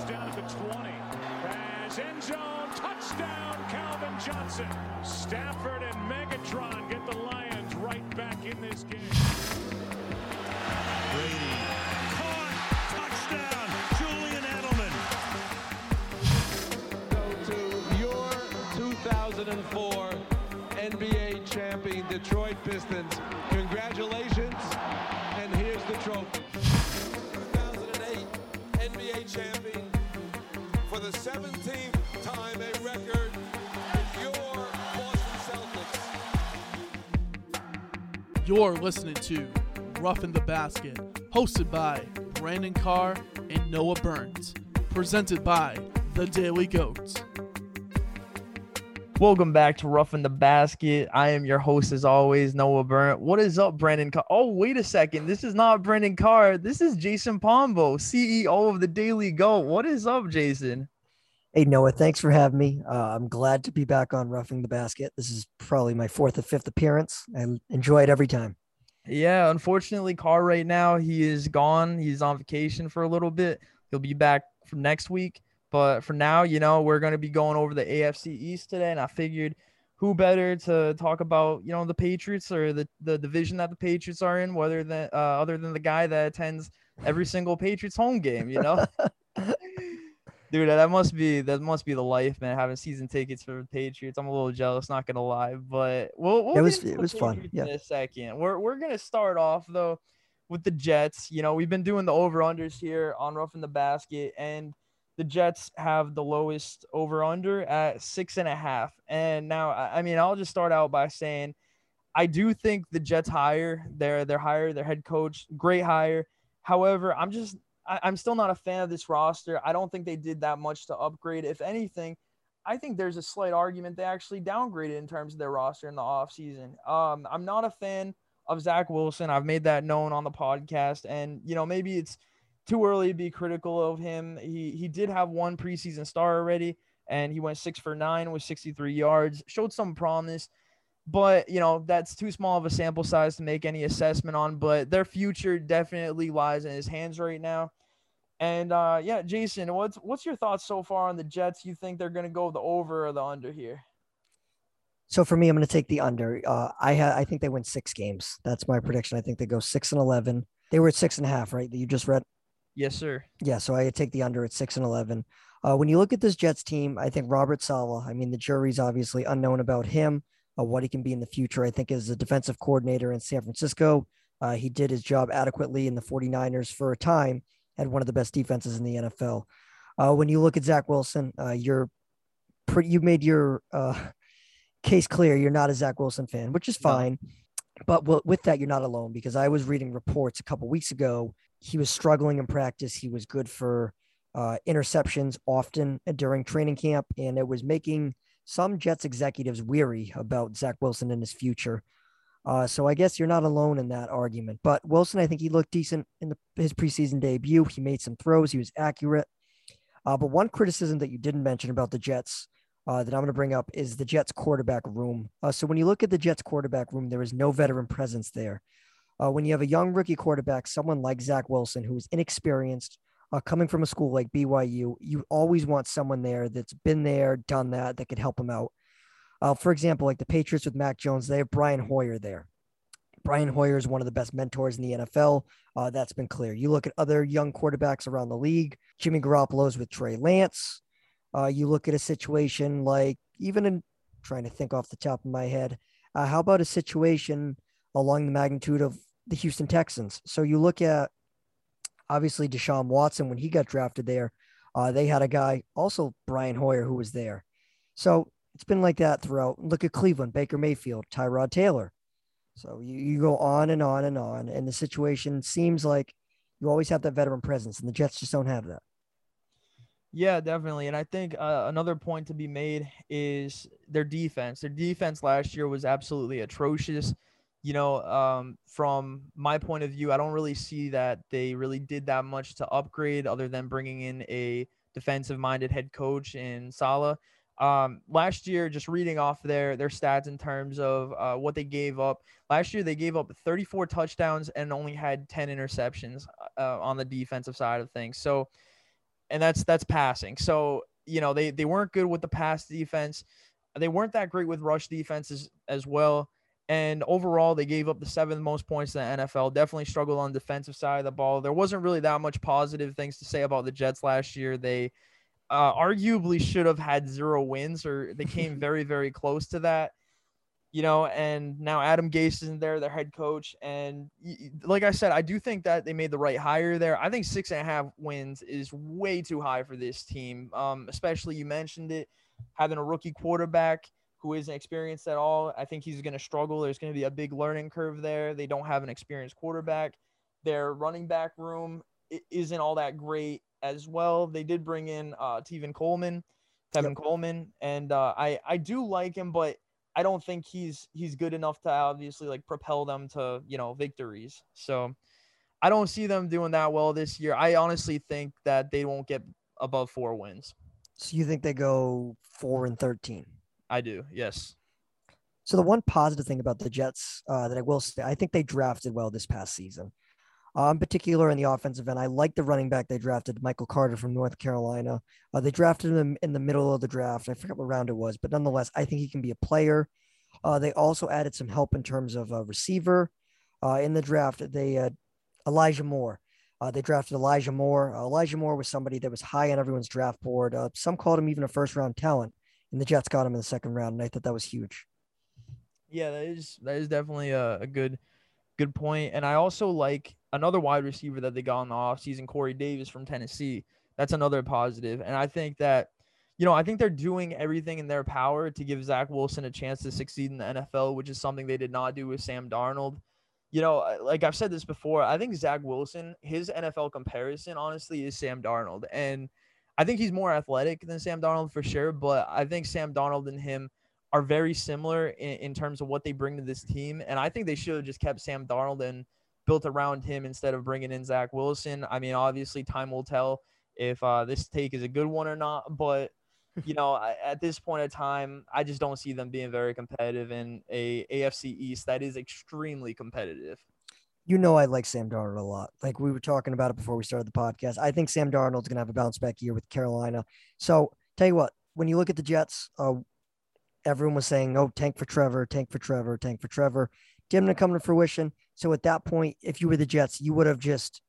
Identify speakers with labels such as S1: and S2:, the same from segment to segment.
S1: Goes down at the 20. As end zone, touchdown, Calvin Johnson. Stafford and Megatron get the Lions right back in this game.
S2: Brady caught, touchdown, Julian Edelman.
S3: Go to your 2004 NBA champion Detroit Pistons. Congratulations,
S4: You're listening to Roughing the Basket, hosted by Brandon Carr and Noah Burns, presented by The Daily Goats.
S5: Welcome back to Roughing the Basket. I am your host, as always, Noah Burns. What is up, Brandon Carr? Oh, wait a second. This is not Brandon Carr. This is Jason Pombo, CEO of the Daily Goat. What is up, Jason?
S6: Hey Noah, thanks for having me. Uh, I'm glad to be back on Roughing the Basket. This is probably my fourth or fifth appearance. I enjoy it every time.
S5: Yeah, unfortunately, Carr right now he is gone. He's on vacation for a little bit. He'll be back for next week. But for now, you know, we're going to be going over the AFC East today, and I figured who better to talk about, you know, the Patriots or the, the division that the Patriots are in, whether than uh, other than the guy that attends every single Patriots home game, you know. Dude, that must be that must be the life, man. Having season tickets for the Patriots, I'm a little jealous, not gonna lie. But we'll, we'll
S6: It was-
S5: get into
S6: it was fun, yeah.
S5: In a second, we're we're gonna start off though with the Jets. You know, we've been doing the over unders here on Roughing the Basket, and the Jets have the lowest over under at six and a half. And now, I I mean, I'll just start out by saying I do think the Jets hire. They're they're hire their head coach, great hire. However, I'm just I, I'm still not a fan of this roster. I don't think they did that much to upgrade. If anything, I think there's a slight argument they actually downgraded in terms of their roster in the offseason. Um, I'm not a fan of Zach Wilson. I've made that known on the podcast, and you know maybe it's too early to be critical of him. He he did have one preseason star already, and he went six for nine with 63 yards. Showed some promise but you know that's too small of a sample size to make any assessment on but their future definitely lies in his hands right now and uh yeah jason what's what's your thoughts so far on the jets you think they're going to go the over or the under here
S6: So for me, I'm going to take the under. Uh, I ha- I think they win six games. That's my prediction. I think they go six and eleven. They were at six and a half, right? That you just read.
S5: yes sir
S6: Yeah, so I take the under at six and eleven. Uh, when you look at this Jets team, I think Robert Saleh. I mean, the jury's obviously unknown about him, uh, what he can be in the future. I think as a defensive coordinator in San Francisco, uh, he did his job adequately in the 49ers for a time. Had one of the best defenses in the NFL. Uh, when you look at Zach Wilson, uh, you're pretty. You made your uh, case clear. You're not a Zach Wilson fan, which is
S5: No.
S6: fine. But w- with that, you're not alone because I was reading reports a couple weeks ago. He was struggling in practice. He was good for uh, interceptions often during training camp, and it was making some Jets executives weary about Zach Wilson and his future. Uh, so I guess you're not alone in that argument. But Wilson, I think he looked decent in the, his preseason debut. He made some throws. He was accurate. Uh, but one criticism that you didn't mention about the Jets uh, that I'm going to bring up is the Jets quarterback room. Uh, so when you look at the Jets quarterback room, there is no veteran presence there. Uh, when you have a young rookie quarterback, someone like Zach Wilson, who is inexperienced, uh, coming from a school like BYU, you always want someone there that's been there, done that, that could help them out. Uh, for example, like the Patriots with Mac Jones, they have Brian Hoyer there. Brian Hoyer is one of the best mentors in the NFL. Uh, that's been clear. You look at other young quarterbacks around the league. Jimmy Garoppolo's with Trey Lance. Uh, you look at a situation like even in trying to think off the top of my head, uh, how about a situation along the magnitude of the Houston Texans? So you look at obviously Deshaun Watson when he got drafted there. Uh, they had a guy also Brian Hoyer who was there. So it's been like that throughout. Look at Cleveland, Baker Mayfield, Tyrod Taylor. So you, you go on and on and on, and the situation seems like you always have that veteran presence, and the Jets just don't have that.
S5: Yeah, definitely. And I think uh, another point to be made is their defense. Their defense last year was absolutely atrocious. You know, um, from my point of view, I don't really see that they really did that much to upgrade other than bringing in a defensive minded head coach in Saleh. Um, last year, just reading off their their stats in terms of uh, what they gave up. Last year, they gave up 34 touchdowns and only had 10 interceptions uh, on the defensive side of things. So, and that's that's passing. So you know they they weren't good with the pass defense. They weren't that great with rush defenses as well. And overall, they gave up the seventh most points in the NFL. Definitely struggled on the defensive side of the ball. There wasn't really that much positive things to say about the Jets last year. They uh, arguably should have had zero wins, or they came very, very close to that. You know, and now Adam Gase isn't there, their head coach. And like I said, I do think that they made the right hire there. I think six and a half wins is way too high for this team. Um, especially you mentioned it, having a rookie quarterback who isn't experienced at all. I think he's going to struggle. There's going to be a big learning curve there. They don't have an experienced quarterback. Their running back room isn't all that great as well. They did bring in uh, Tevin Coleman, Tevin yep. Coleman, and uh, I I do like him, but I don't think he's he's good enough to obviously like propel them to you know victories. So I don't see them doing that well this year. I honestly think that they won't get above four wins.
S6: So you think they go four and thirteen?
S5: I do. Yes.
S6: So the one positive thing about the Jets uh, that I will say, I think they drafted well this past season. Uh, in particular, in the offensive end, I like the running back they drafted, Michael Carter from North Carolina. Uh, they drafted him in the middle of the draft. I forget what round it was, but nonetheless, I think he can be a player. Uh, they also added some help in terms of a receiver uh, in the draft. They uh, Elijah Moore. Uh, they drafted Elijah Moore. Elijah Moore was somebody that was high on everyone's draft board. some called him even a first round talent and the Jets got him in the second round, and I thought that was huge.
S5: Yeah, that is that is definitely a, a good good point. And I also like another wide receiver that they got in the offseason, Corey Davis from Tennessee. That's another positive. And I think that, you know, I think they're doing everything in their power to give Zach Wilson a chance to succeed in the NFL, which is something they did not do with Sam Darnold. You know, like I've said this before, I think Zach Wilson, his NFL comparison, honestly, is Sam Darnold. And I think he's more athletic than Sam Darnold for sure, but I think Sam Darnold and him are very similar in, in terms of what they bring to this team. And I think they should have just kept Sam Darnold and built around him instead of bringing in Zach Wilson. I mean, obviously, time will tell if uh, this take is a good one or not, but you know, at this point in time, I just don't see them being very competitive in a AFC East that is extremely competitive
S6: you know I like Sam Darnold a lot. Like we were talking about it before we started the podcast. I think Sam Darnold's gonna have a bounce back year with Carolina. So tell you what, when you look at the Jets, uh, everyone was saying, "Oh, tank for Trevor, tank for Trevor, tank for Trevor." Didn't come to fruition. So at that point, if you were the Jets, you would have just.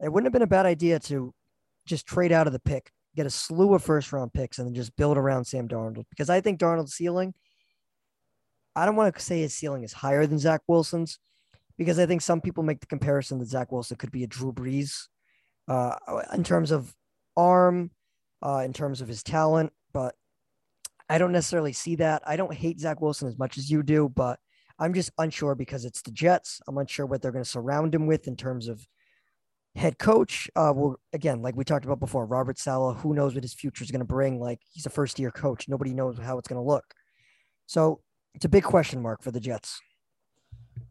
S6: It wouldn't have been a bad idea to just trade out of the pick, get a slew of first round picks, and then just build around Sam Darnold because I think Darnold's ceiling. I don't want to say his ceiling is higher than Zach Wilson's because I think some people make the comparison that Zach Wilson could be a Drew Brees uh, in terms of arm, uh, in terms of his talent, but I don't necessarily see that. I don't hate Zach Wilson as much as you do, but I'm just unsure because it's the Jets. I'm unsure what they're going to surround him with in terms of head coach. Uh, well, again, like we talked about before, Robert Saleh, who knows what his future is going to bring? Like he's a first year coach. Nobody knows how it's going to look. So it's a big question mark for the Jets.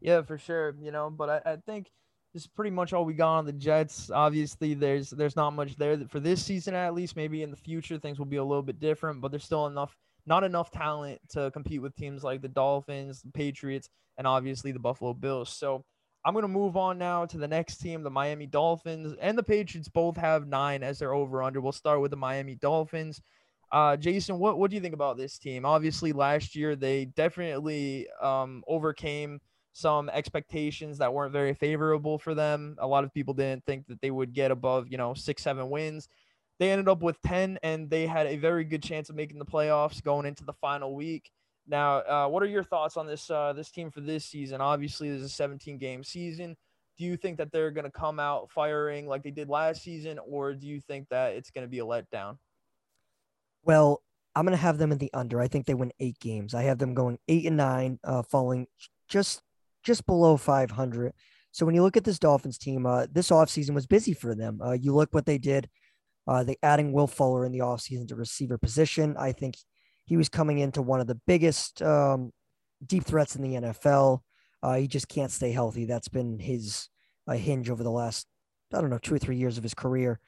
S5: Yeah, for sure. You know, but I, I think this is pretty much all we got on the Jets. Obviously, there's there's not much there for this season at least. Maybe in the future things will be a little bit different, but there's still enough not enough talent to compete with teams like the Dolphins, the Patriots, and obviously the Buffalo Bills. So I'm to move on now to the next team, the Miami Dolphins and the Patriots both have nine as their over under. We'll start with the Miami Dolphins. Uh, Jason, what, what do you think about this team? Obviously, last year they definitely um, overcame some expectations that weren't very favorable for them. A lot of people didn't think that they would get above, you know, six, seven wins. They ended up with 10, and they had a very good chance of making the playoffs going into the final week. Now, uh, what are your thoughts on this uh, this team for this season? Obviously, there's a 17 game season. Do you think that they're going to come out firing like they did last season, or do you think that it's going to be a letdown?
S6: Well, I'm going to have them in the under. I think they win eight games. I have them going eight and nine, uh, falling just just below 500. So when you look at this Dolphins team, uh, this offseason was busy for them. Uh, you look what they did. Uh, they adding Will Fuller in the offseason to receiver position. I think he was coming into one of the biggest um, deep threats in the NFL. Uh, he just can't stay healthy. That's been his uh, hinge over the last, I don't know, two or three years of his career.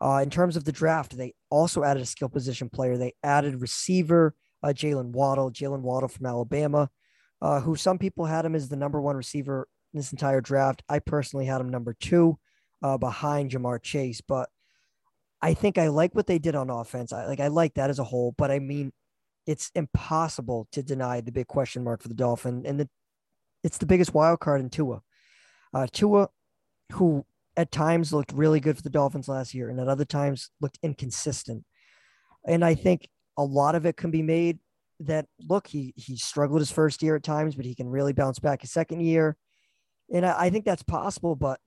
S6: Uh, in terms of the draft, they also added a skill position player. They added receiver uh, Jaylen Waddle, Jaylen Waddle from Alabama uh, who some people had him as the number one receiver in this entire draft. I personally had him number two uh, behind Ja'Marr Chase, but I think I like what they did on offense. I like I like that as a whole, but I mean, it's impossible to deny the big question mark for the Dolphin, and the, it's the biggest wild card in Tua. Uh, Tua, who at times looked really good for the Dolphins last year, and at other times looked inconsistent. And I think a lot of it can be made that look, he he struggled his first year at times, but he can really bounce back his second year. And I, I think that's possible, but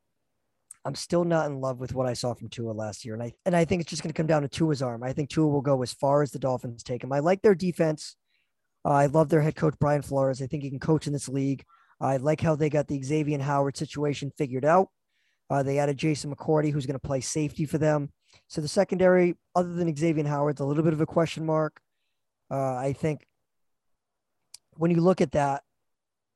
S6: I'm still not in love with what I saw from Tua last year. And I and I think it's just going to come down to Tua's arm. I think Tua will go as far as the Dolphins take him. I like their defense. Uh, I love their head coach Brian Flores. I think he can coach in this league. I like how they got the Xavien Howard situation figured out. Uh, they added Jason McCourty, who's going to play safety for them. So the secondary, other than Xavien Howard's a little bit of a question mark. Uh, I think when you look at that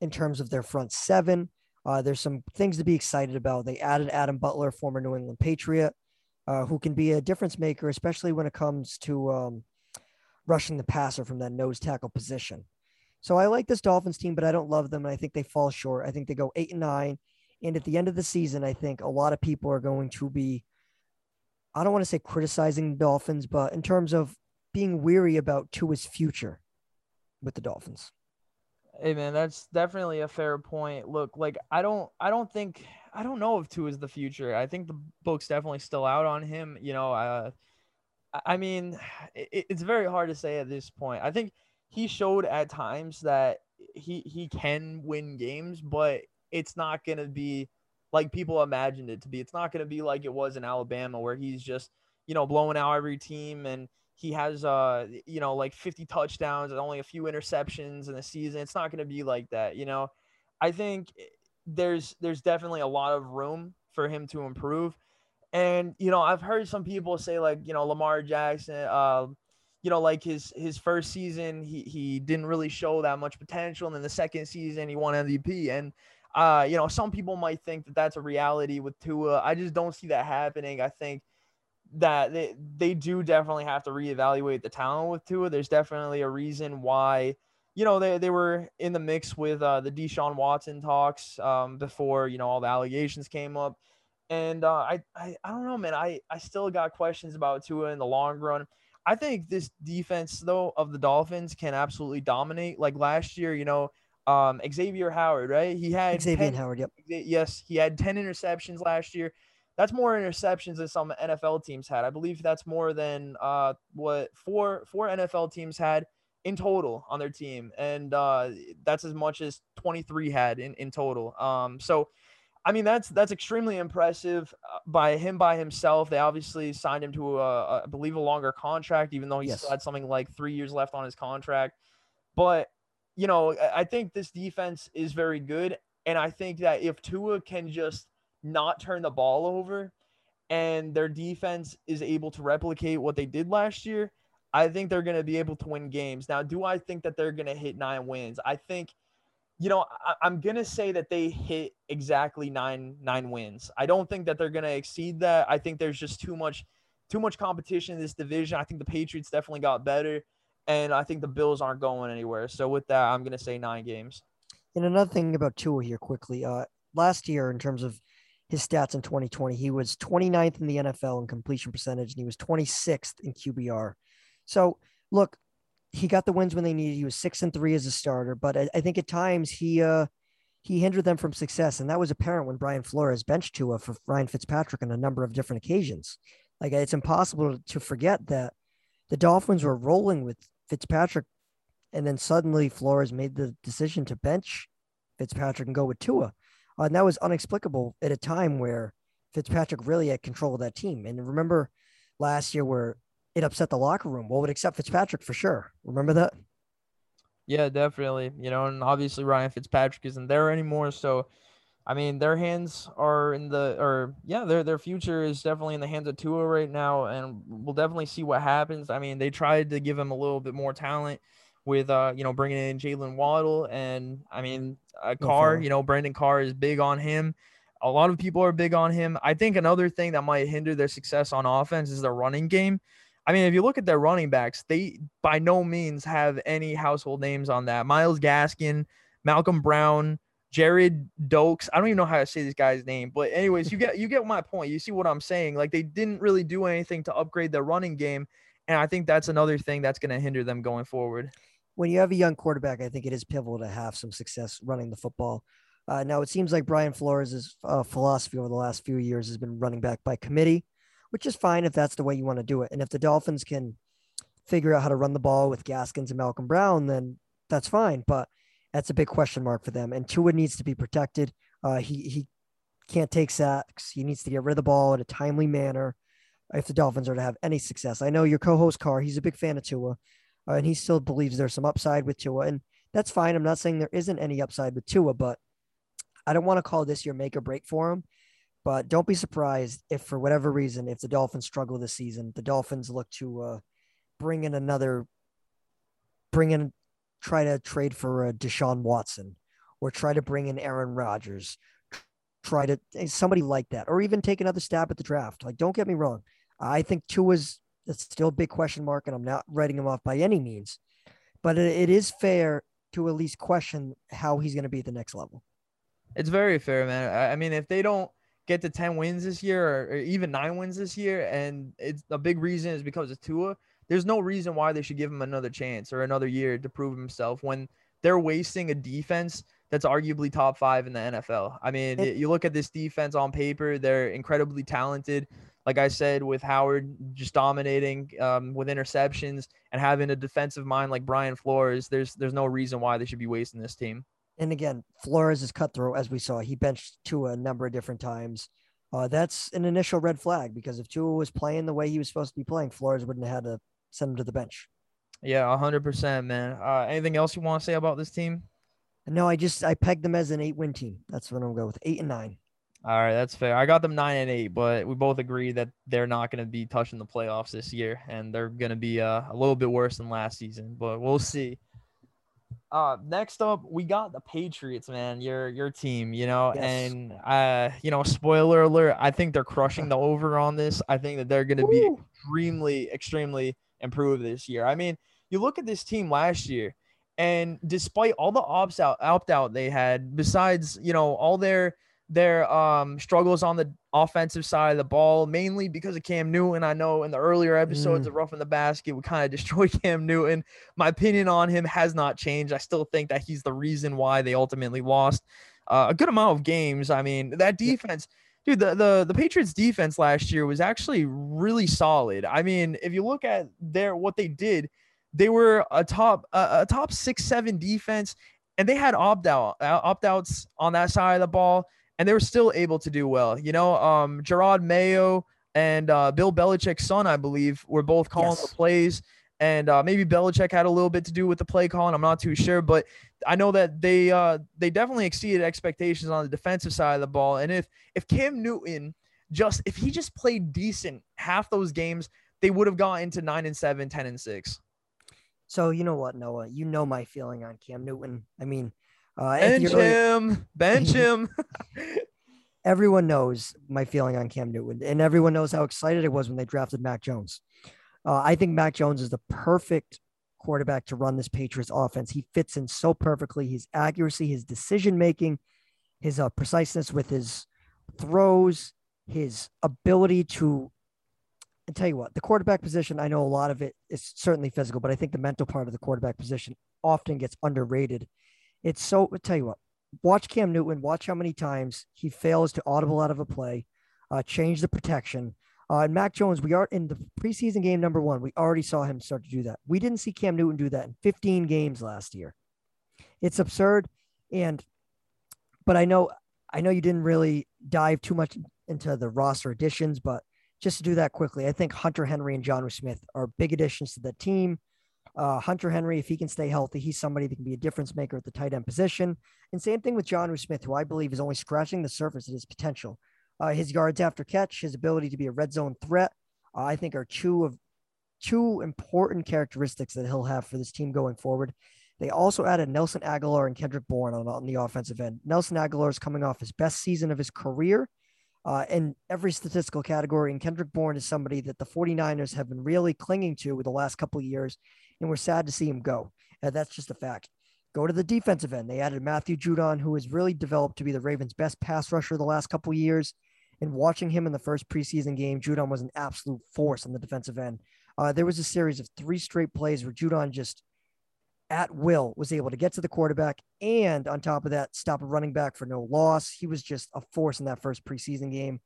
S6: in terms of their front seven, uh, there's some things to be excited about. They added Adam Butler, former New England Patriot, uh, who can be a difference maker, especially when it comes to um, rushing the passer from that nose tackle position. So I like this Dolphins team, but I don't love them. And I think they fall short. I think they go eight and nine. And at the end of the season, I think a lot of people are going to be, I don't want to say criticizing the Dolphins, but in terms of being weary about Tua's future with the Dolphins.
S5: Hey man, that's definitely a fair point. Look, like I don't I don't think I don't know if Tua is the future. I think the book's definitely still out on him. You know, uh, I mean, it, it's very hard to say at this point. I think he showed at times that he he can win games, but it's not gonna be like people imagined it to be. It's not gonna be like it was in Alabama where he's just you know blowing out every team and he has uh you know like 50 touchdowns and only a few interceptions in the season it's not going to be like that you know? I think there's there's definitely a lot of room for him to improve. And you know i've heard some people say like you know lamar jackson uh you know like his his first season he he didn't really show that much potential and then the second season he won mvp and uh you know some people might think that that's a reality with Tua. I just don't see that happening. I think that they, they do definitely have to reevaluate the talent with Tua. There's definitely a reason why, you know, they, they were in the mix with uh, the Deshaun Watson talks um, before, you know, all the allegations came up. And uh, I, I, I don't know, man. I, I still got questions about Tua in the long run. I think this defense, though, of the Dolphins can absolutely dominate. Like last year, you know, um, Xavien Howard, right? He had
S6: Xavien
S5: 10,
S6: Howard, yep.
S5: Yes, he had 10 interceptions last year that's more interceptions than some NFL teams had. I believe that's more than uh, what four four NFL teams had in total on their team, and uh, that's as much as 23 had in in total. Um, so. I mean that's that's extremely impressive uh, by him by himself. They obviously signed him to a, I believe a longer contract, even though he
S6: Yes.
S5: still had something like three years left on his contract. But you know, I think this defense is very good, and I think that if Tua can just not turn the ball over and their defense is able to replicate what they did last year, I think they're going to be able to win games. Now, do I think that they're going to hit nine wins? I think, you know, I, I'm going to say that they hit exactly nine nine wins. I don't think that they're going to exceed that. I think there's just too much too much competition in this division. I think the Patriots definitely got better, and I think the Bills aren't going anywhere. So with that, I'm going to say nine games.
S6: And another thing about Tua here quickly, uh, last year in terms of his stats in 2020, he was 29th in the NFL in completion percentage, and he was 26th in QBR. So look, he got the wins when they needed. He was six and three as a starter, but I, I think at times he uh he hindered them from success, and that was apparent when Brian Flores benched Tua for Ryan Fitzpatrick on a number of different occasions. Like it's impossible to forget that the Dolphins were rolling with Fitzpatrick, and then suddenly Flores made the decision to bench Fitzpatrick and go with Tua. Uh, and that was inexplicable at a time where Fitzpatrick really had control of that team. And remember last year where it upset the locker room. Well, would accept Fitzpatrick for sure. Remember that?
S5: Yeah, definitely. You know, and obviously Ryan Fitzpatrick isn't there anymore. So, I mean, their hands are in the, or yeah, their their future is definitely in the hands of Tua right now, and we'll definitely see what happens. I mean, they tried to give him a little bit more talent with, uh, you know, bringing in Jaylen Waddle, and I mean, uh, Carr. You know, Brandon Carr is big on him. A lot of people are big on him. I think another thing that might hinder their success on offense is their running game. I mean, if you look at their running backs, they by no means have any household names on that. Myles Gaskin, Malcolm Brown, Gerrid Doaks. I don't even know how to say this guy's name, but anyways, you get you get my point. You see what I'm saying? Like they didn't really do anything to upgrade their running game, and I think that's another thing that's going to hinder them going forward.
S6: When you have a young quarterback, I think it is pivotal to have some success running the football. Uh, now it seems like Brian Flores' uh, philosophy over the last few years has been running back by committee, which is fine if that's the way you want to do it. And if the Dolphins can figure out how to run the ball with Gaskins and Malcolm Brown, then that's fine. But that's a big question mark for them. And Tua needs to be protected. Uh, he he can't take sacks. He needs to get rid of the ball in a timely manner if the Dolphins are to have any success. I know your co-host Carr, he's a big fan of Tua, uh, and he still believes there's some upside with Tua, and that's fine. I'm not saying there isn't any upside with Tua, but I don't want to call this your make or break for him. But don't be surprised if, for whatever reason, if the Dolphins struggle this season, the Dolphins look to uh, bring in another, bring in, try to trade for uh, Deshaun Watson, or try to bring in Aaron Rodgers, try to eh, somebody like that, or even take another stab at the draft. Like, don't get me wrong, I think Tua's it's still a big question mark, and I'm not writing him off by any means, but it, it is fair to at least question how he's going to be at the next level.
S5: It's very fair, man. I, I mean, if they don't get to 10 wins this year or, or, even nine wins this year, and it's a big reason is because of Tua, there's no reason why they should give him another chance or another year to prove himself when they're wasting a defense that's arguably top five in the NFL. I mean, it, you look at this defense on paper, they're incredibly talented. Like I said, with Howard just dominating um, with interceptions and having a defensive mind like Brian Flores, there's there's no reason why they should be wasting this team.
S6: And again, Flores is cutthroat, as we saw. He benched Tua a number of different times. Uh, that's an initial red flag because if Tua was playing the way he was supposed to be playing, Flores wouldn't have had to send him to the bench.
S5: Yeah, hundred percent, man. Uh, anything else you want to say about this team?
S6: No, I just I pegged them as an eight-win team. That's what I'm going with, eight and nine.
S5: All right, that's fair. I got them nine and eight, but we both agree that they're not going to be touching the playoffs this year, and they're going to be uh, a little bit worse than last season. But we'll see. Uh, next up, we got the Patriots, man. Your your team, you know, yes. and uh, you know, spoiler alert. I think they're crushing the over on this. I think that they're going to be extremely, extremely improved this year. I mean, you look at this team last year, and despite all the opt out opt out they had, besides you know all their their um struggles on the offensive side of the ball, mainly because of Cam Newton. I know in the earlier episodes mm. of Roughing the Basket, we kind of destroyed Cam Newton. My opinion on him has not changed. I still think that he's the reason why they ultimately lost uh, a good amount of games. I mean, that defense. Dude, the, the the Patriots defense last year was actually really solid. I mean, if you look at their what they did, they were a top a, a top six seven defense, and they had opt out opt outs on that side of the ball and they were still able to do well. You know, um, Jerod Mayo and uh, Bill Belichick's son, I believe, were both calling yes. the plays. And uh, maybe Belichick had a little bit to do with the play calling. I'm not too sure, but I know that they uh, they definitely exceeded expectations on the defensive side of the ball. And if if Cam Newton just if he just played decent half those games, they would have gone into nine and seven, 10 and six.
S6: So you know what, Noah? You know my feeling on Cam Newton. I mean,
S5: uh, bench him, bench him.
S6: everyone knows my feeling on Cam Newton, and everyone knows how excited I was when they drafted Mac Jones. Uh, I think Mac Jones is the perfect quarterback to run this Patriots offense. He fits in so perfectly. His accuracy, his decision making, his uh, preciseness with his throws, his ability to. And tell you what, the quarterback position, I know a lot of it is certainly physical, but I think the mental part of the quarterback position often gets underrated it's so. I'll tell you what. Watch Cam Newton. Watch how many times he fails to audible out of a play, uh, change the protection. Uh, and Mac Jones, we are in the preseason game number one. We already saw him start to do that. We didn't see Cam Newton do that in 15 games last year. It's absurd. And, but I know, I know you didn't really dive too much into the roster additions, but just to do that quickly, I think Hunter Henry and Jonnu Smith are big additions to the team. Uh, Hunter Henry, if he can stay healthy, he's somebody that can be a difference maker at the tight end position. And same thing with Jonnu Smith, who I believe is only scratching the surface of his potential. Uh, his yards after catch, his ability to be a red zone threat, uh, I think are two of two important characteristics that he'll have for this team going forward. They also added Nelson Agholor and Kendrick Bourne on, on the offensive end. Nelson Agholor is coming off his best season of his career uh, in every statistical category. And Kendrick Bourne is somebody that the 49ers have been really clinging to with the last couple of years and we're sad to see him go. Uh, that's just a fact. Go to the defensive end. They added Matthew Judon, who has really developed to be the Ravens' best pass rusher the last couple years. And watching him in the first preseason game, Judon was an absolute force on the defensive end. Uh, there was a series of three straight plays where Judon just at will was able to get to the quarterback and on top of that stop a running back for no loss he was just a force in that first preseason game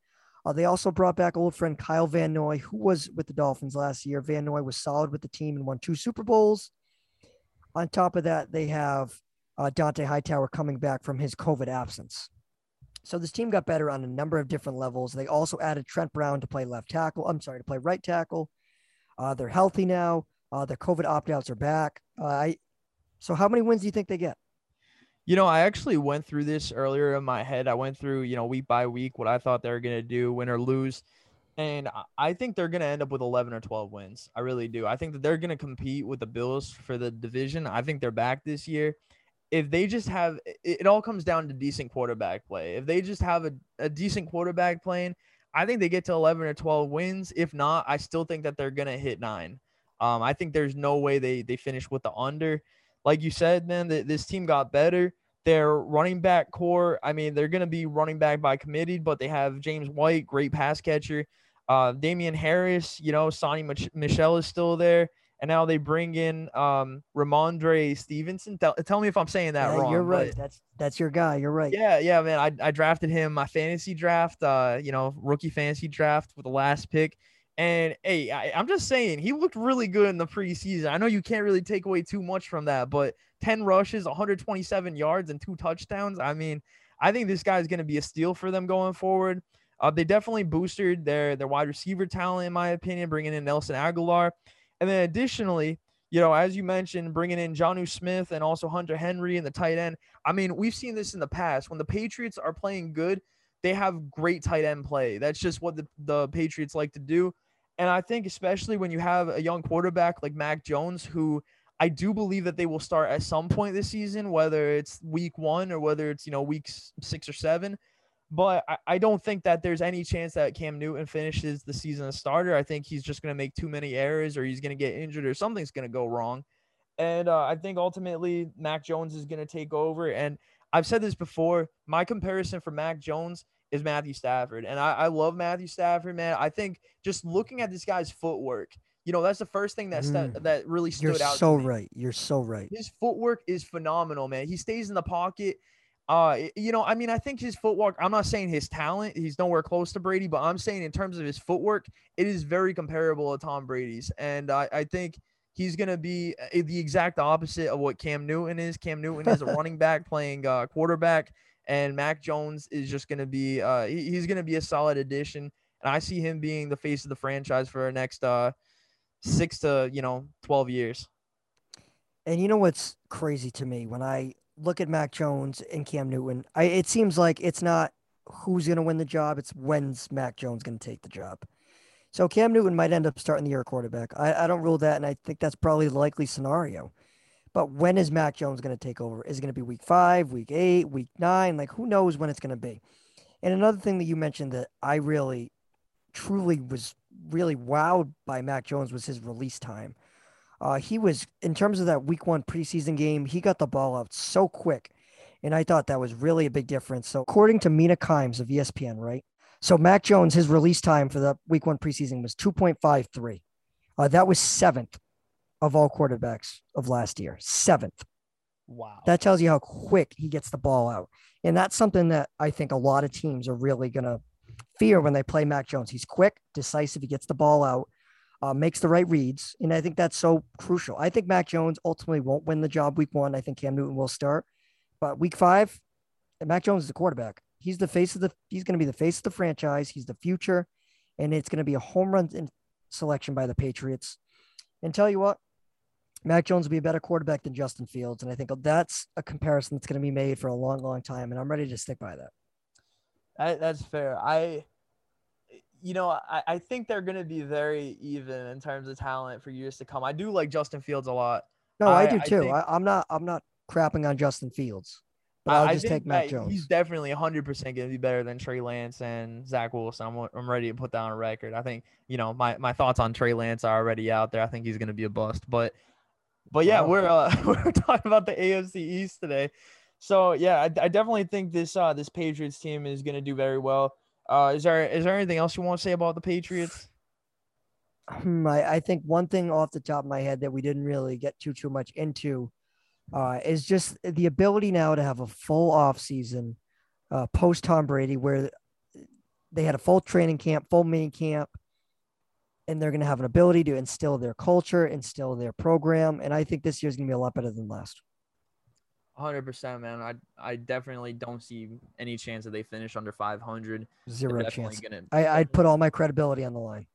S6: uh, they also brought back old friend kyle van noy who was with the dolphins last year. Van noy was solid with the team and won two super bowls. On top of that they have uh, dont'a hightower coming back from his covid absence. So this team got better on a number of different levels. They also added trent brown to play left tackle i'm sorry to play right tackle. Uh, they're healthy now. Uh, their COVID opt outs are back. Uh, I, so how many wins do you think they get?
S5: You know, I actually went through this earlier in my head. I went through, you know, week by week what I thought they were going to do, win or lose. And I think they're going to end up with 11 or 12 wins. I really do. I think that they're going to compete with the Bills for the division. I think they're back this year. If they just have, it all comes down to decent quarterback play. If they just have a, a decent quarterback playing, I think they get to 11 or 12 wins. If not, I still think that they're going to hit nine. Um, I think there's no way they, they finish with the under like you said, man, that this team got better. Their running back core, I mean, they're going to be running back by committee, but they have James White, great pass catcher. Uh, Damien Harris, you know, Sony Mich- Michel is still there. And now they bring in um, Rhamondre Stevenson. Tell, tell me if I'm saying that
S6: yeah,
S5: wrong.
S6: You're right. That's that's your guy. You're right.
S5: Yeah, yeah, man. I, I drafted him my fantasy draft, uh, you know, rookie fantasy draft with the last pick. And hey, I, am just saying he looked really good in the preseason. I know you can't really take away too much from that, but 10 rushes, 127 yards, and two touchdowns. I mean, I think this guy is going to be a steal for them going forward. Uh, they definitely boosted their their wide receiver talent, in my opinion, bringing in Nelson Agholor, and then additionally, you know, as you mentioned, bringing in Jonnu Smith and also Hunter Henry in the tight end. I mean, we've seen this in the past when the Patriots are playing good, they have great tight end play. That's just what the, the Patriots like to do. And I think, especially when you have a young quarterback like Mac Jones, who I do believe that they will start at some point this season, whether it's week one or whether it's, you know, weeks six or seven. But I, I don't think that there's any chance that Cam Newton finishes the season as starter. I think he's just going to make too many errors or he's going to get injured or something's going to go wrong. And uh, I think ultimately Mac Jones is going to take over. And I've said this before. My comparison for Mac Jones is Matthew Stafford. And I, I love Matthew Stafford, man. I think just looking at this guy's footwork, you know, that's the first thing that mm. that really stood out.
S6: You're
S5: out.
S6: so right. You're so right.
S5: His footwork is phenomenal, man. He stays in the pocket. Uh, you know, I mean, I think his footwork. I'm not saying his talent; he's nowhere close to Brady, but I'm saying in terms of his footwork, it is very comparable to Tom Brady's, and I, I think he's gonna be uh, the exact opposite of what Cam Newton is. Cam Newton is a running back playing uh, quarterback and Mac Jones is just going to be uh, he, he's going to be a solid addition, and I see him being the face of the franchise for the next uh, six to you know twelve years.
S6: And you know what's crazy to me when I look at Mac Jones and Cam Newton, I it seems like it's not who's going to win the job; it's when's Mac Jones going to take the job. So Cam Newton might end up starting the year quarterback. I, I don't rule that, and I think that's probably the likely scenario. But when is Mac Jones going to take over? Is it going to be week five, week eight, week nine? Like, who knows when it's going to be? And another thing that you mentioned that I really, truly was really wowed by Mac Jones was his release time. Uh, he was, in terms of that week one preseason game, he got the ball out so quick. And I thought that was really a big difference. So, according to Mina Kimes of ESPN, right? So, Mac Jones, his release time for the week one preseason was 2.53. Uh, that was seventh of all quarterbacks of last year, seventh.
S5: Wow.
S6: That tells you how quick he gets the ball out. And that's something that I think a lot of teams are really going to fear when they play Mac Jones. He's quick, decisive, he gets the ball out, uh, makes the right reads. And I think that's so crucial. I think Mac Jones ultimately won't win the job week one. I think Cam Newton will start. But week five, Mac Jones is the quarterback. He's the face of the, he's going to be the face of the franchise. He's the future. And it's going to be a home run selection by the Patriots. And tell you what, Mac Jones will be a better quarterback than Justin Fields. And I think that's a comparison that's going to be made for a long, long time. And I'm ready to stick by that.
S5: I, that's fair. I, you know, I, I think they're going to be very even in terms of talent for years to come. I do like Justin Fields a lot.
S6: No, I, I do too. I I, am not, I'm not crapping on Justin Fields, but I'll just take Mac Jones.
S5: He's definitely 100% going to be better than Trey Lance and Zach Wilson. I'm, I'm ready to put that on a record. I think, you know, my, my thoughts on Trey Lance are already out there. I think he's going to be a bust, but But yeah,
S6: Wow.
S5: we're uh, we're talking about the AFC East today. So yeah, I, I definitely think this uh this Patriots team is gonna do very well. Uh, is there is there anything else you want to say about the Patriots?
S6: Hmm, I, I think one thing off the top of my head that we didn't really get too too much into uh, is just the ability now to have a full off season uh, post Tom Brady, where they had a full training camp, full mini camp, and they're going to have an ability to instill their culture, instill their program, and I think this year's going to be a lot better than last.
S5: Hundred percent, man. I I definitely don't see any chance that they finish under five hundred.
S6: Zero chance.
S5: gonna.
S6: I, I'd put all my credibility on the line.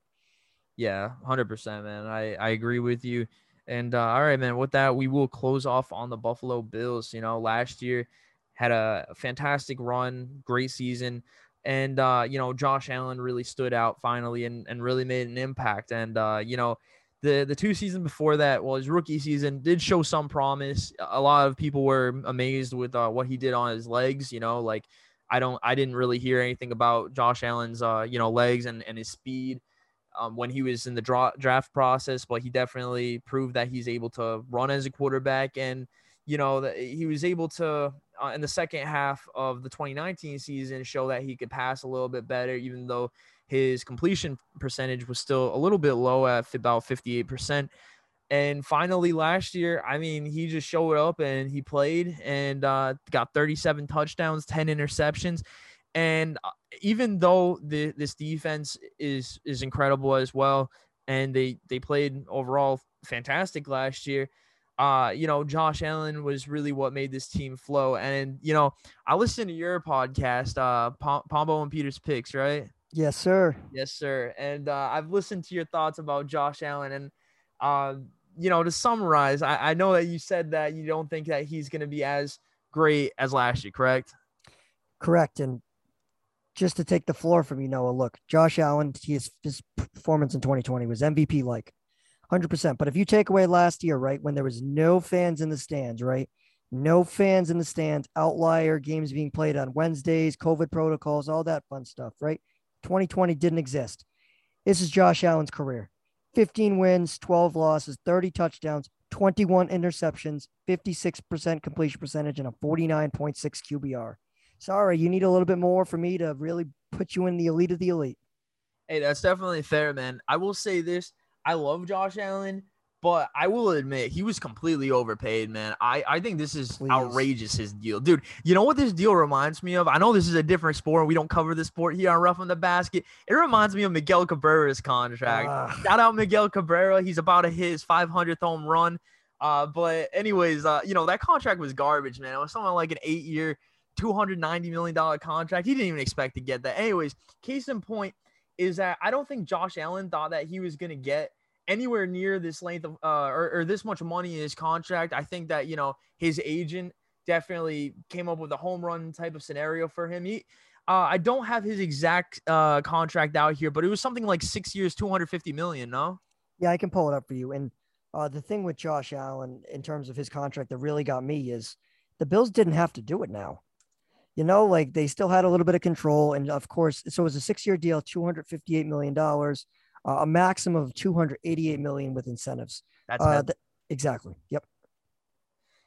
S5: Yeah, hundred percent, man. I I agree with you. And uh, all right, man. With that, we will close off on the Buffalo Bills. You know, last year had a fantastic run, great season, and uh, you know Josh Allen really stood out finally and and really made an impact. And uh, you know. The, the two seasons before that, well, his rookie season did show some promise. A lot of people were amazed with uh, what he did on his legs. You know, like I don't, I didn't really hear anything about Josh Allen's, uh, you know, legs and, and his speed um, when he was in the draft process, but he definitely proved that he's able to run as a quarterback. And, you know, that he was able to, uh, in the second half of the 2019 season, show that he could pass a little bit better, even though his completion percentage was still a little bit low at about 58%. And finally, last year, I mean, he just showed up and he played and uh, got 37 touchdowns, 10 interceptions. And uh, even though the, this defense is is incredible as well, and they they played overall fantastic last year, uh, you know, Josh Allen was really what made this team flow. And you know, I listened to your podcast, uh, Pom- Pombo and Peter's picks, right?
S6: Yes, sir.
S5: Yes, sir. And uh, I've listened to your thoughts about Josh Allen, and uh, you know, to summarize, I, I know that you said that you don't think that he's going to be as great as last year, correct?
S6: Correct. And just to take the floor from you, Noah, look, Josh Allen, his, his performance in 2020 was MVP like 100%. But if you take away last year, right, when there was no fans in the stands, right? No fans in the stands, outlier games being played on Wednesdays, COVID protocols, all that fun stuff, right? 2020 didn't exist. This is Josh Allen's career 15 wins, 12 losses, 30 touchdowns, 21 interceptions, 56% completion percentage, and a 49.6 QBR. Sorry, you need a little bit more for me to really put you in the elite of the elite.
S5: Hey, that's definitely fair, man. I will say this: I love Josh Allen, but I will admit he was completely overpaid, man. I I think this is
S6: Please.
S5: outrageous. His deal, dude. You know what this deal reminds me of? I know this is a different sport. We don't cover this sport here on Rough on the Basket. It reminds me of Miguel Cabrera's contract.
S6: Ah,
S5: Shout out Miguel Cabrera. He's about to hit his 500th home run. Uh, but anyways, uh, you know that contract was garbage, man. It was something like an eight-year, 290 million dollar contract. He didn't even expect to get that. Anyways, case in point is that I don't think Josh Allen thought that he was gonna get anywhere near this length of uh or, or this much money in his contract. I think that you know his agent definitely came up with a home run type of scenario for him. He uh, I don't have his exact uh, contract out here, but it was something like six years, 250 million. No,
S6: yeah, I can pull it up for you. And uh, the thing with Josh Allen in terms of his contract that really got me is the Bills didn't have to do it now. You know, like they still had a little bit of control. And of course, so it was a six year deal, $258 million, uh, a maximum of 288 million with incentives.
S5: that's
S6: Uh, th- exactly. Yep.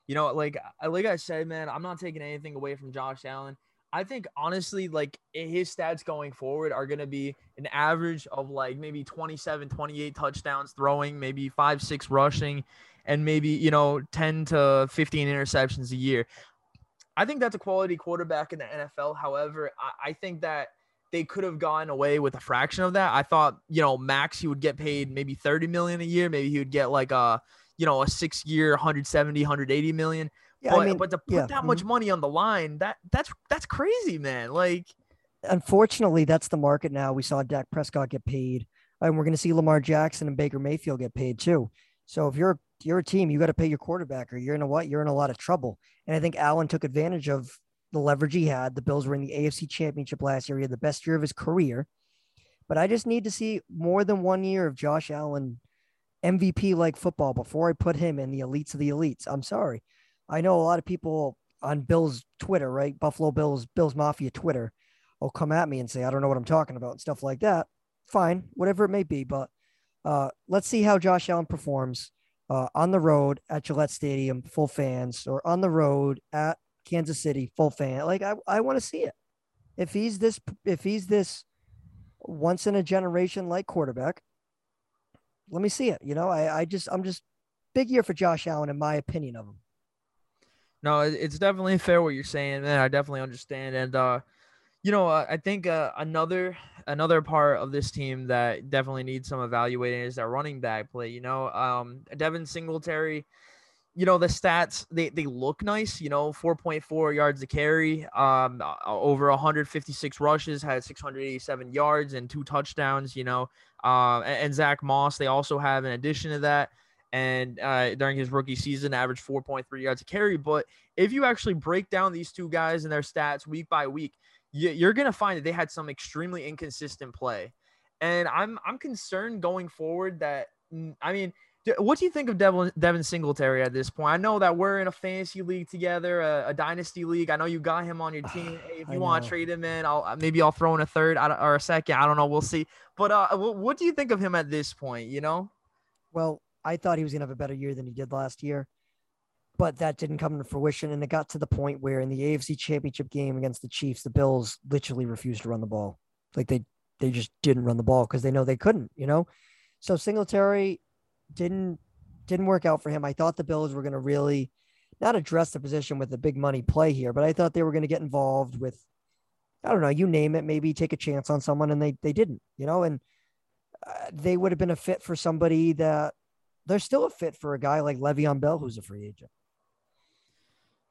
S5: you know, like like I said, man, I'm not taking anything away from Josh Allen. I think honestly, like his stats going forward are gonna be an average of like maybe 27, 28 touchdowns throwing, maybe five, six rushing, and maybe you know 10 to 15 interceptions a year. I think that's a quality quarterback in the NFL. However, I, I think that they could have gone away with a fraction of that. I thought, you know, max he would get paid maybe 30 million a year. Maybe he would get like a, you know, a six year 170, 180 million.
S6: Yeah.
S5: but,
S6: I mean,
S5: but to put
S6: yeah,
S5: that mm-hmm. much money on the line, that that's that's crazy, man. Like,
S6: unfortunately, that's the market now. We saw Dak Prescott get paid, and we're going to see Lamar Jackson and Baker Mayfield get paid too. So if you're you're a team, you got to pay your quarterback, or you're in a what? You're in a lot of trouble. And I think Allen took advantage of the leverage he had. The Bills were in the AFC Championship last year. He had the best year of his career. But I just need to see more than one year of Josh Allen MVP like football before I put him in the elites of the elites. I'm sorry. I know a lot of people on Bill's Twitter, right? Buffalo Bills, Bills Mafia Twitter will come at me and say, I don't know what I'm talking about and stuff like that. Fine, whatever it may be. But uh, let's see how Josh Allen performs. Uh, on the road at Gillette Stadium, full fans, or on the road at Kansas City, full fan. Like I, I want to see it. If he's this, if he's this once in a generation like quarterback, let me see it. You know, I, I just, I'm just big year for Josh Allen, in my opinion of him.
S5: No, it's definitely fair what you're saying, man. I definitely understand, and uh, you know, uh, I think uh, another another part of this team that definitely needs some evaluating is their running back play. You know, um, Devin Singletary. You know the stats; they they look nice. You know, 4.4 yards to carry, um, over 156 rushes, had 687 yards and two touchdowns. You know, uh, and, and Zach Moss. They also have, in addition to that, and uh, during his rookie season, averaged 4.3 yards a carry. But if you actually break down these two guys and their stats week by week, you're going to find that they had some extremely inconsistent play. And I'm I'm concerned going forward that I mean, what do you think of Devin, Devin Singletary at this point? I know that we're in a fantasy league together, a, a dynasty league. I know you got him on your team. Hey, if you want to trade him in, I'll uh, maybe I'll throw in a third or a second. I don't know. We'll see. But uh, what, what do you think of him at this point? You know.
S6: Well, I thought he was going to have a better year than he did last year but that didn't come to fruition. And it got to the point where in the AFC championship game against the Chiefs, the Bills literally refused to run the ball. Like they, they just didn't run the ball because they know they couldn't, you know? So Singletary didn't, didn't work out for him. I thought the Bills were going to really not address the position with a big money play here, but I thought they were going to get involved with, I don't know, you name it, maybe take a chance on someone and they, they didn't, you know, and uh, they would have been a fit for somebody that they're still a fit for a guy like Le'Veon Bell, who's a free agent.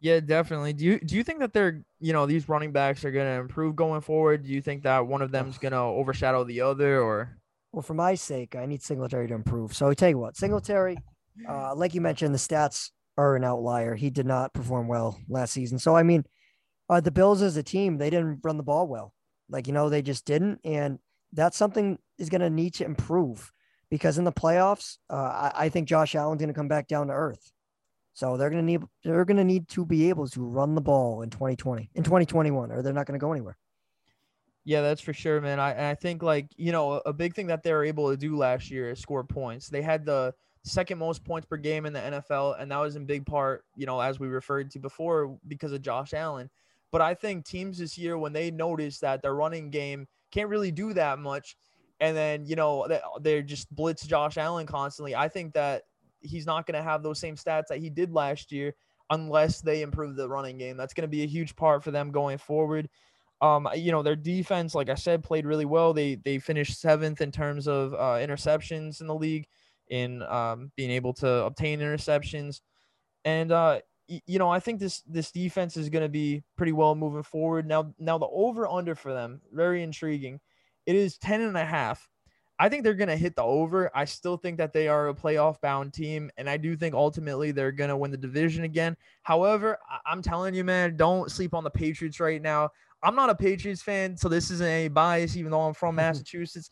S5: Yeah, definitely. Do you do you think that they're you know these running backs are going to improve going forward? Do you think that one of them is going to overshadow the other, or?
S6: Well, for my sake, I need Singletary to improve. So I tell you what, Singletary, uh, like you mentioned, the stats are an outlier. He did not perform well last season. So I mean, uh, the Bills as a team, they didn't run the ball well. Like you know, they just didn't, and that's something is going to need to improve because in the playoffs, uh, I, I think Josh Allen's going to come back down to earth. So they're going to need they're going to need to be able to run the ball in 2020 in 2021 or they're not going to go anywhere.
S5: Yeah, that's for sure, man. I I think like, you know, a big thing that they were able to do last year is score points. They had the second most points per game in the NFL and that was in big part, you know, as we referred to before because of Josh Allen. But I think teams this year when they notice that their running game can't really do that much and then, you know, they just blitz Josh Allen constantly. I think that he's not going to have those same stats that he did last year unless they improve the running game. That's going to be a huge part for them going forward. Um, you know, their defense, like I said, played really well. They they finished seventh in terms of uh, interceptions in the league, in um, being able to obtain interceptions, and uh, y- you know, I think this this defense is going to be pretty well moving forward. Now, now the over under for them very intriguing. It is 10 and a half. I think they're going to hit the over. I still think that they are a playoff bound team. And I do think ultimately they're going to win the division again. However, I- am telling you, man, don't sleep on the Patriots right now. I'm not a Patriots fan, so this isn't a bias, even though I'm from Massachusetts.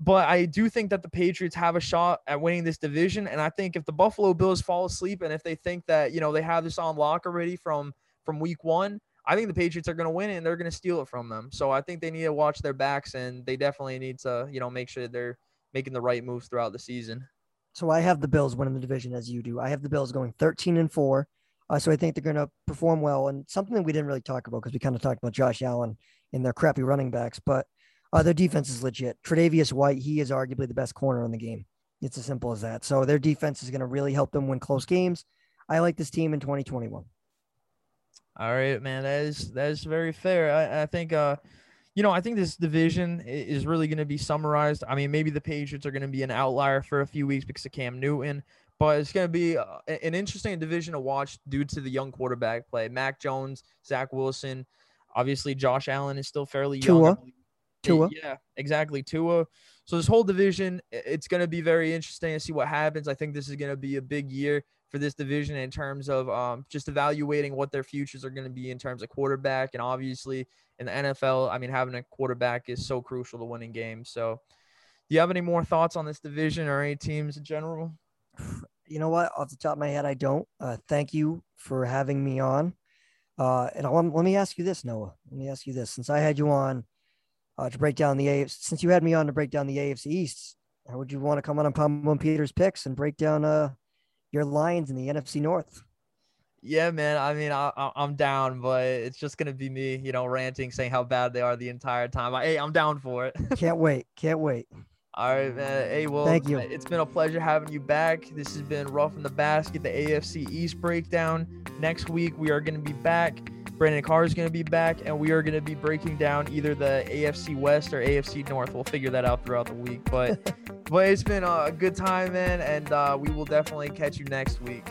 S5: But I do think that the Patriots have a shot at winning this division. And I think if the Buffalo Bills fall asleep and if they think that, you know, they have this on lock already from from week one, I think the Patriots are going to win it and they're going to steal it from them. So I think they need to watch their backs and they definitely need to, you know, make sure they're making the right moves throughout the season.
S6: So I have the Bills winning the division as you do. I have the Bills going 13 and 4. Uh, so I think they're going to perform well. And something that we didn't really talk about because we kind of talked about Josh Allen and their crappy running backs, but uh, their defense is legit. Tre'Davious White, he is arguably the best corner in the game. It's as simple as that. So their defense is going to really help them win close games. I like this team in 2021.
S5: All right, man. That is that is very fair. I, I think uh you know, I think this division is really going to be summarized. I mean, maybe the Patriots are going to be an outlier for a few weeks because of Cam Newton, but it's going to be uh, an interesting division to watch due to the young quarterback play. Mac Jones, Zach Wilson, obviously Josh Allen is still fairly young.
S6: Tua. Tua.
S5: Yeah, exactly. Tua. So this whole division, it's going to be very interesting to see what happens. I think this is going to be a big year for this division in terms of um, just evaluating what their futures are going to be in terms of quarterback. And obviously, in the NFL, I mean, having a quarterback is so crucial to winning games. So, do you have any more thoughts on this division or any teams in general?
S6: You know what? Off the top of my head, I don't. Uh, thank you for having me on. Uh, and I'll, let me ask you this, Noah. Let me ask you this: since I had you on uh, to break down the AFC, since you had me on to break down the AFC East, how would you want to come on and Pumble Peters picks and break down uh your Lions in the NFC North.
S5: Yeah, man. I mean, I, I'm down, but it's just gonna be me, you know, ranting, saying how bad they are the entire time. I, hey, I'm down for it.
S6: Can't wait. Can't wait.
S5: All right, man. Hey, well,
S6: Thank you.
S5: It's been a pleasure having you back. This has been Roughing the Basket, the AFC East breakdown. Next week we are gonna be back. Brandon Carr is going to be back, and we are going to be breaking down either the AFC West or AFC North. We'll figure that out throughout the week. But, but it's been a good time, man, and uh, we will definitely catch you next week.